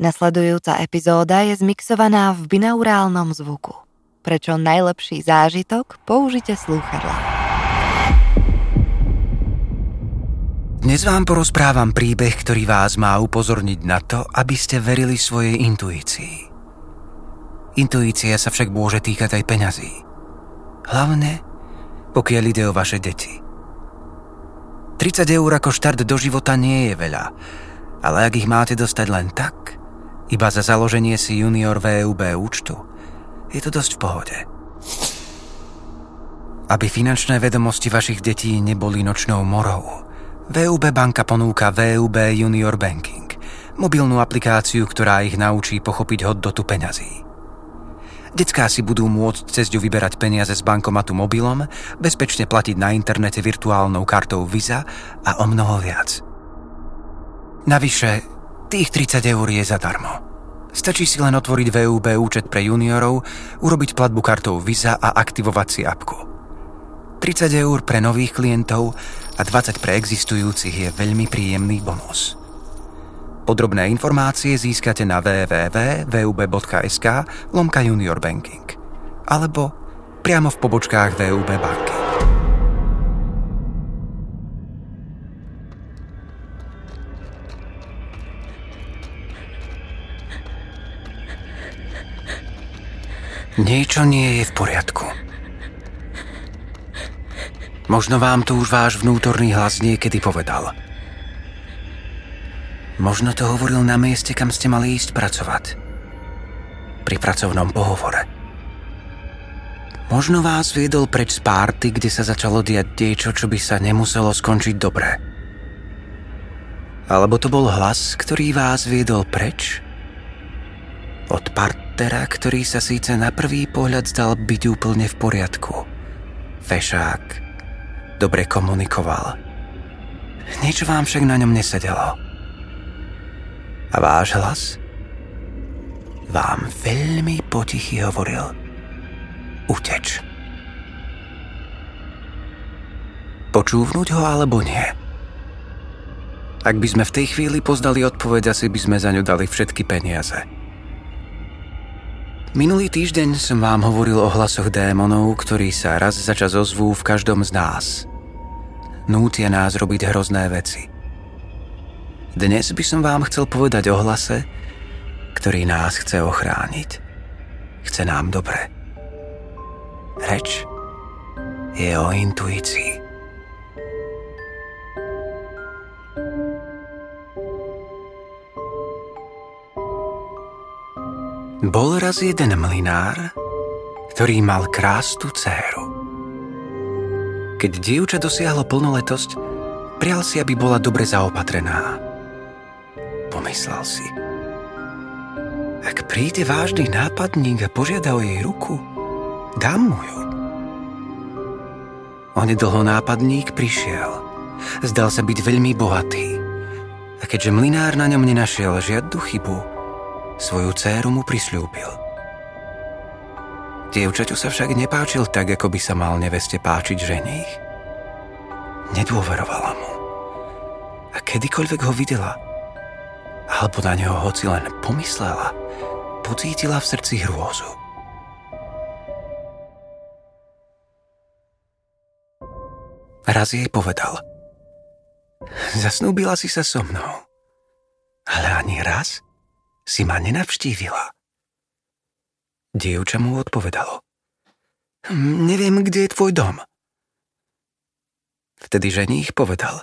Nasledujúca epizóda je zmixovaná v binaurálnom zvuku. Prečo najlepší zážitok použite slúchadla. Dnes vám porozprávam príbeh, ktorý vás má upozorniť na to, aby ste verili svojej intuícii. Intuícia sa však môže týkať aj peňazí. Hlavne, pokiaľ ide o vaše deti. 30 eur ako štart do života nie je veľa, ale ak ich máte dostať len tak, iba za založenie si junior VUB účtu, je to dosť v pohode. Aby finančné vedomosti vašich detí neboli nočnou morou, VUB banka ponúka VUB Junior Banking, mobilnú aplikáciu, ktorá ich naučí pochopiť hodnotu peňazí. Decká si budú môcť cez ňu vyberať peniaze z bankomatu mobilom, bezpečne platiť na internete virtuálnou kartou Visa a o mnoho viac. Navyše, Tých 30 eur je zadarmo. Stačí si len otvoriť VUB účet pre juniorov, urobiť platbu kartou Visa a aktivovať si apku. 30 eur pre nových klientov a 20 pre existujúcich je veľmi príjemný bonus. Podrobné informácie získate na www.vub.sk lomka junior banking alebo priamo v pobočkách VUB banky. Niečo nie je v poriadku. Možno vám to už váš vnútorný hlas niekedy povedal. Možno to hovoril na mieste, kam ste mali ísť pracovať. Pri pracovnom pohovore. Možno vás viedol preč z párty, kde sa začalo diať niečo, čo by sa nemuselo skončiť dobre. Alebo to bol hlas, ktorý vás viedol preč od partnera, ktorý sa síce na prvý pohľad zdal byť úplne v poriadku. Fešák. Dobre komunikoval. Niečo vám však na ňom nesedelo. A váš hlas? Vám veľmi potichy hovoril. Uteč. Počúvnuť ho alebo nie? Ak by sme v tej chvíli poznali odpoveď, asi by sme za ňu dali všetky peniaze. Minulý týždeň som vám hovoril o hlasoch démonov, ktorí sa raz za čas ozvú v každom z nás. Nútia nás robiť hrozné veci. Dnes by som vám chcel povedať o hlase, ktorý nás chce ochrániť. Chce nám dobre. Reč je o intuícii. Bol raz jeden mlinár, ktorý mal krástu dceru. Keď dievča dosiahlo plnoletosť, prial si, aby bola dobre zaopatrená. Pomyslel si. Ak príde vážny nápadník a požiada o jej ruku, dám mu ju. Onedlho nápadník prišiel. Zdal sa byť veľmi bohatý. A keďže mlinár na ňom nenašiel žiadnu chybu, svoju dceru mu prisľúbil. Dievčaťu sa však nepáčil tak, ako by sa mal neveste páčiť ženích. Nedôverovala mu. A kedykoľvek ho videla, alebo na neho hoci len pomyslela, pocítila v srdci hrôzu. Raz jej povedal Zasnúbila si sa so mnou, ale ani raz – si ma nenavštívila? Dievča mu odpovedalo. Hm, neviem, kde je tvoj dom. Vtedy ženích povedal.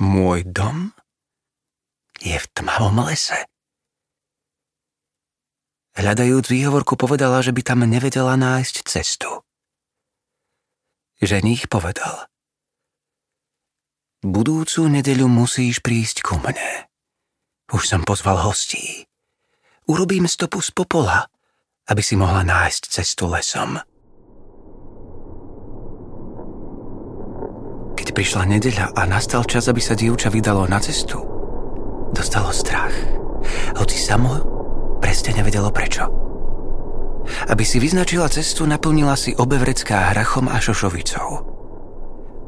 Môj dom je v tmavom lese. Hľadajúc výhovorku povedala, že by tam nevedela nájsť cestu. Ženích povedal. Budúcu nedeľu musíš prísť ku mne. Už som pozval hostí. Urobím stopu z popola, aby si mohla nájsť cestu lesom. Keď prišla nedeľa a nastal čas, aby sa dievča vydalo na cestu, dostalo strach. Hoci samo presne nevedelo prečo. Aby si vyznačila cestu, naplnila si obe vrecká hrachom a šošovicou.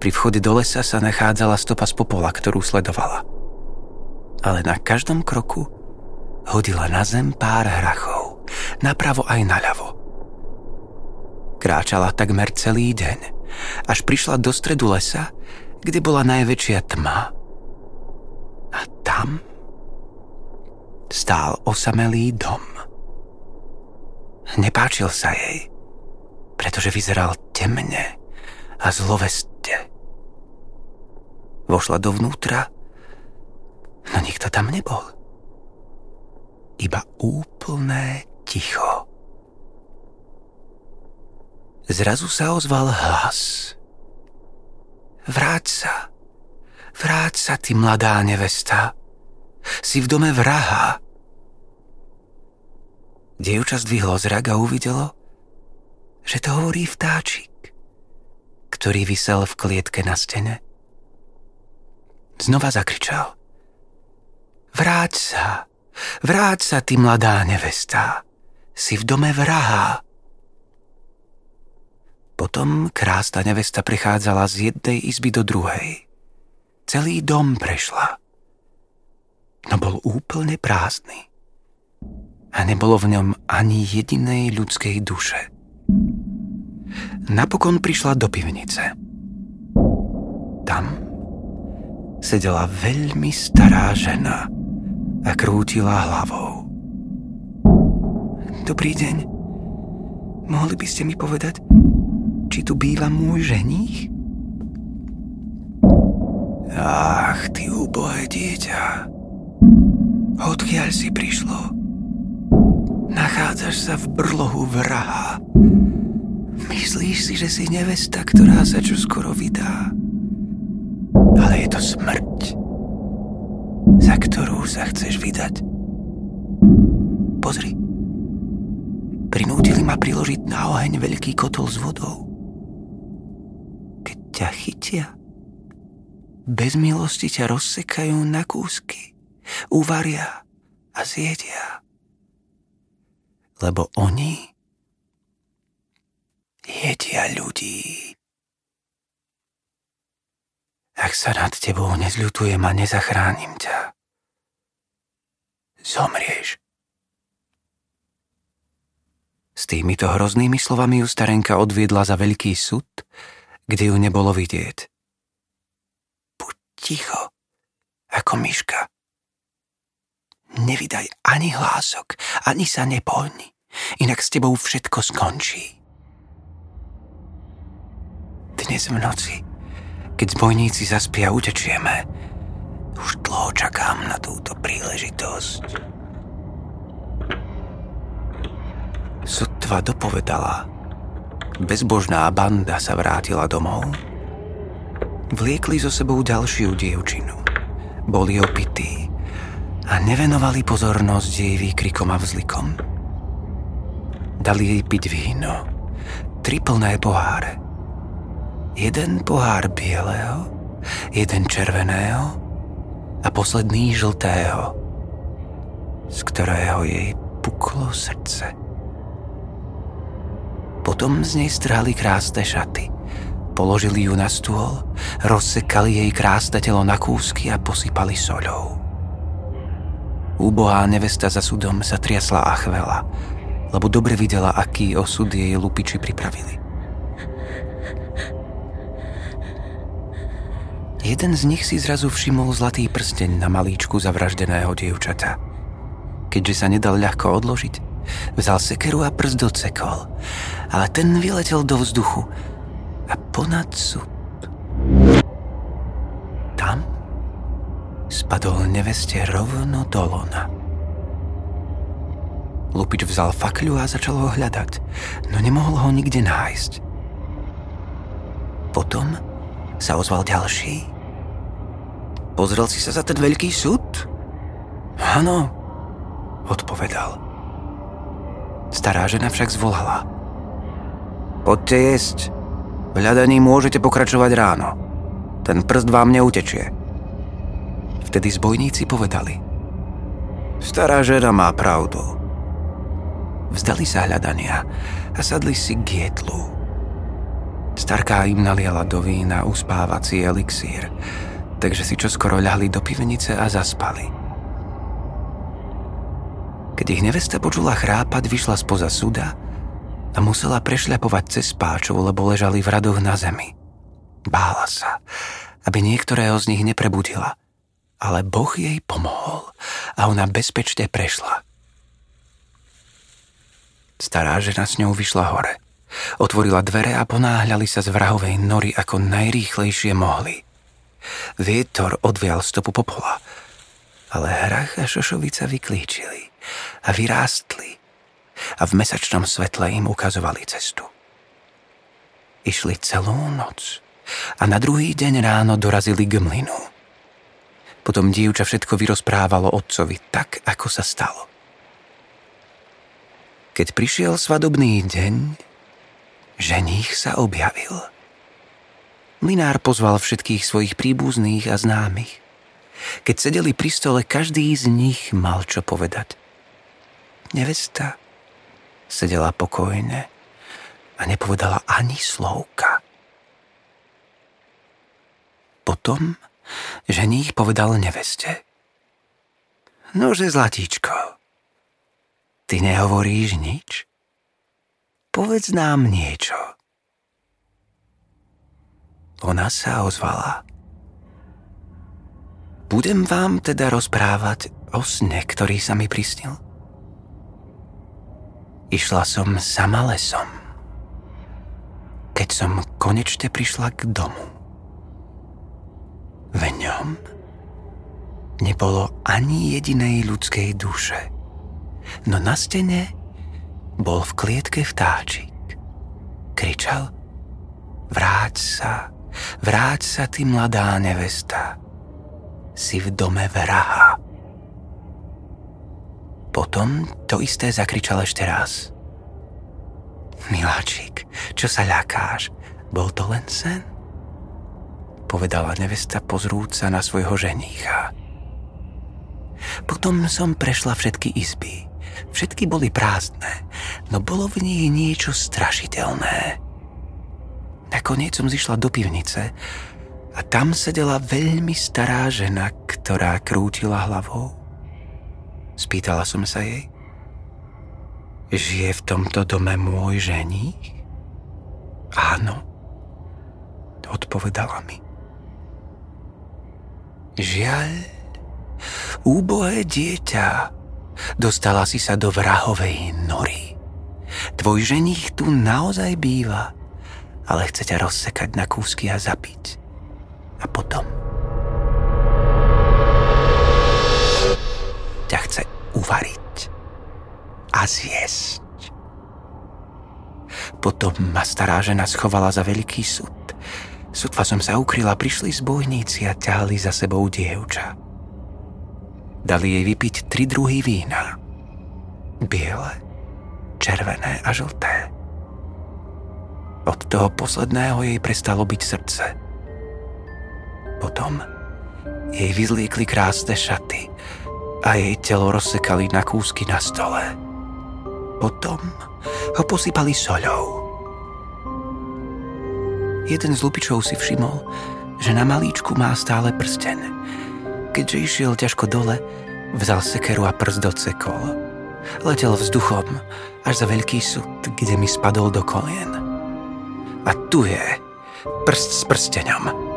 Pri vchode do lesa sa nachádzala stopa z popola, ktorú sledovala – ale na každom kroku hodila na zem pár hrachov, napravo aj naľavo. Kráčala takmer celý deň, až prišla do stredu lesa, kde bola najväčšia tma. A tam stál osamelý dom. Nepáčil sa jej, pretože vyzeral temne a zloveste. Vošla dovnútra, no nikto tam nebol. Iba úplné ticho. Zrazu sa ozval hlas. Vráť sa, vráť sa, ty mladá nevesta. Si v dome vraha. Dievča zdvihlo zrak a uvidelo, že to hovorí vtáčik, ktorý vysel v klietke na stene. Znova zakričal. Vráť sa, vráť sa, ty mladá nevesta. Si v dome vraha. Potom krásna nevesta prechádzala z jednej izby do druhej. Celý dom prešla. No bol úplne prázdny. A nebolo v ňom ani jedinej ľudskej duše. Napokon prišla do pivnice. Tam sedela veľmi stará žena a krútila hlavou. Dobrý deň. Mohli by ste mi povedať, či tu býva môj ženích? Ach, ty úbohé dieťa. Odkiaľ si prišlo? Nachádzaš sa v brlohu vraha. Myslíš si, že si nevesta, ktorá sa čoskoro vydá? Ale je to smrť, sa chceš vydať. Pozri. Prinútili ma priložiť na oheň veľký kotol s vodou ťa chytia. Bez milosti ťa rozsekajú na kúsky, uvaria a zjedia. Lebo oni jedia ľudí. Ak sa nad tebou nezľutujem a nezachránim ťa, zomrieš. S týmito hroznými slovami ju starenka odviedla za veľký súd kde ju nebolo vidieť. Buď ticho, ako myška. Nevydaj ani hlások, ani sa nepohni, inak s tebou všetko skončí. Dnes v noci, keď zbojníci zaspia, utečieme. Už dlho čakám na túto príležitosť. Sotva dopovedala, bezbožná banda sa vrátila domov. Vliekli so sebou ďalšiu dievčinu. Boli opití a nevenovali pozornosť jej výkrikom a vzlikom. Dali jej piť víno, tri plné poháre. Jeden pohár bieleho, jeden červeného a posledný žltého, z ktorého jej puklo srdce. Potom z nej strhali krásne šaty. Položili ju na stôl, rozsekali jej krásne telo na kúsky a posypali soľou. Úbohá nevesta za sudom sa triasla a chvela, lebo dobre videla, aký osud jej lupiči pripravili. Jeden z nich si zrazu všimol zlatý prsteň na malíčku zavraždeného dievčata. Keďže sa nedal ľahko odložiť, Vzal sekeru a prst docekol, ale ten vyletel do vzduchu a ponad súb. Tam spadol neveste rovno do lona. Lupič vzal fakľu a začal ho hľadať, no nemohol ho nikde nájsť. Potom sa ozval ďalší. Pozrel si sa za ten veľký súd? Áno, odpovedal. Stará žena však zvolala. Poďte jesť. V hľadaní môžete pokračovať ráno. Ten prst vám neutečie. Vtedy zbojníci povedali. Stará žena má pravdu. Vzdali sa hľadania a sadli si k jedlu. Starká im naliala do vína uspávací elixír, takže si čoskoro ľahli do pivnice a zaspali. Keď ich nevesta počula chrápať, vyšla spoza suda a musela prešľapovať cez páčov, lebo ležali v radoch na zemi. Bála sa, aby niektorého z nich neprebudila, ale Boh jej pomohol a ona bezpečne prešla. Stará žena s ňou vyšla hore. Otvorila dvere a ponáhľali sa z vrahovej nory ako najrýchlejšie mohli. Vietor odvial stopu popola, ale hrach a šošovica vyklíčili a vyrástli a v mesačnom svetle im ukazovali cestu. Išli celú noc a na druhý deň ráno dorazili k mlynu. Potom dievča všetko vyrozprávalo otcovi tak, ako sa stalo. Keď prišiel svadobný deň, ženích sa objavil. Mlinár pozval všetkých svojich príbuzných a známych. Keď sedeli pri stole, každý z nich mal čo povedať. Nevesta sedela pokojne a nepovedala ani slovka. Potom ženích povedal neveste. Nože, zlatíčko, Ty nehovoríš nič? Povedz nám niečo. Ona sa ozvala. Budem vám teda rozprávať o sne, ktorý sa mi prisnil. Išla som sama lesom. Keď som konečne prišla k domu. V ňom nebolo ani jedinej ľudskej duše no na stene bol v klietke vtáčik. Kričal, vráť sa, vráť sa ty mladá nevesta, si v dome vraha. Potom to isté zakričal ešte raz. Miláčik, čo sa ľakáš? Bol to len sen? Povedala nevesta pozrúca na svojho ženícha. Potom som prešla všetky izby Všetky boli prázdne, no bolo v nich niečo strašiteľné. Nakoniec som zišla do pivnice a tam sedela veľmi stará žena, ktorá krútila hlavou. Spýtala som sa jej, žije v tomto dome môj ženích? Áno, odpovedala mi. Žiaľ, úbohé dieťa, Dostala si sa do vrahovej nory. Tvoj ženich tu naozaj býva, ale chce ťa rozsekať na kúsky a zapiť. A potom ťa chce uvariť a zjesť. Potom ma stará žena schovala za veľký súd. Sotva som sa ukryla, prišli zbojníci a ťahali za sebou dievča. Dali jej vypiť tri druhy vína. Biele, červené a žlté. Od toho posledného jej prestalo byť srdce. Potom jej vyzliekli krásne šaty a jej telo rozsekali na kúsky na stole. Potom ho posypali soľou. Jeden z lupičov si všimol, že na malíčku má stále prsten Keďže išiel ťažko dole, vzal sekeru a prst docekol. Letel vzduchom až za veľký súd, kde mi spadol do kolien. A tu je prst s prsteňom.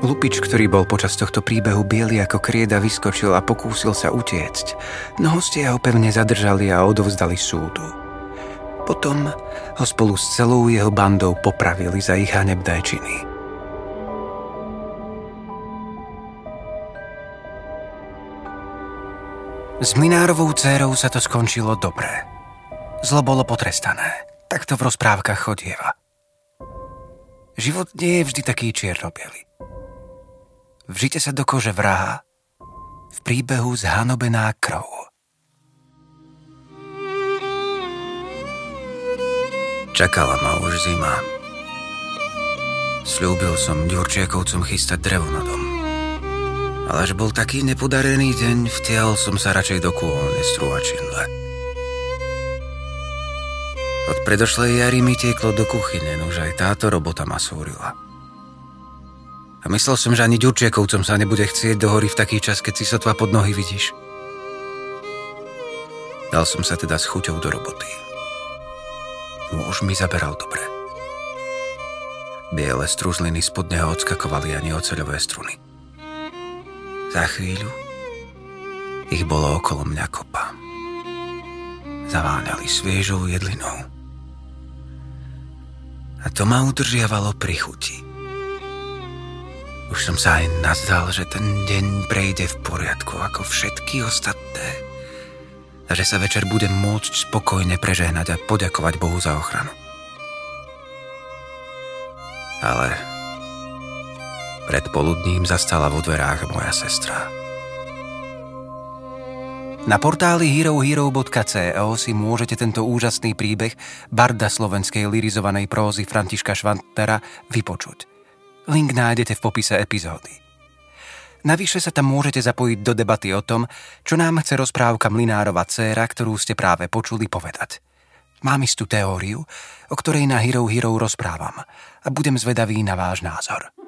Lupič, ktorý bol počas tohto príbehu biely ako krieda, vyskočil a pokúsil sa utiecť, no hostia ho pevne zadržali a odovzdali súdu. Potom ho spolu s celou jeho bandou popravili za ich hanebné činy. S Mlinárovou dcérou sa to skončilo dobre. Zlo bolo potrestané. Tak to v rozprávkach chodieva. Život nie je vždy taký čierno-biely. Vžite sa do kože vraha v príbehu zhanobená krv. Čakala ma už zima. Sľúbil som Ďurčiakovcom chystať drevo na dom. Ale až bol taký nepodarený deň, vtiahol som sa radšej do kôlne strúhačinle. Od predošlej jary mi tieklo do kuchyne, nož aj táto robota ma súrila. A myslel som, že ani Ďurčiakovcom sa nebude chcieť do hory v taký čas, keď si sotva pod nohy vidíš. Dal som sa teda s chuťou do roboty. Už mi zaberal dobre. Biele struzliny spod neho odskakovali ani oceľové struny. Za chvíľu ich bolo okolo mňa kopa. Zaváňali sviežou jedlinou. A to ma udržiavalo pri chuti. Už som sa aj nazdal, že ten deň prejde v poriadku ako všetky ostatné a že sa večer budem môcť spokojne prežehnať a poďakovať Bohu za ochranu. Ale pred poludním zastala vo dverách moja sestra. Na portáli herohero.co si môžete tento úžasný príbeh barda slovenskej lirizovanej prózy Františka Švantnera vypočuť. Link nájdete v popise epizódy. Navyše sa tam môžete zapojiť do debaty o tom, čo nám chce rozprávka Mlinárova dcéra, ktorú ste práve počuli povedať. Mám istú teóriu, o ktorej na Hero Hero rozprávam a budem zvedavý na váš názor.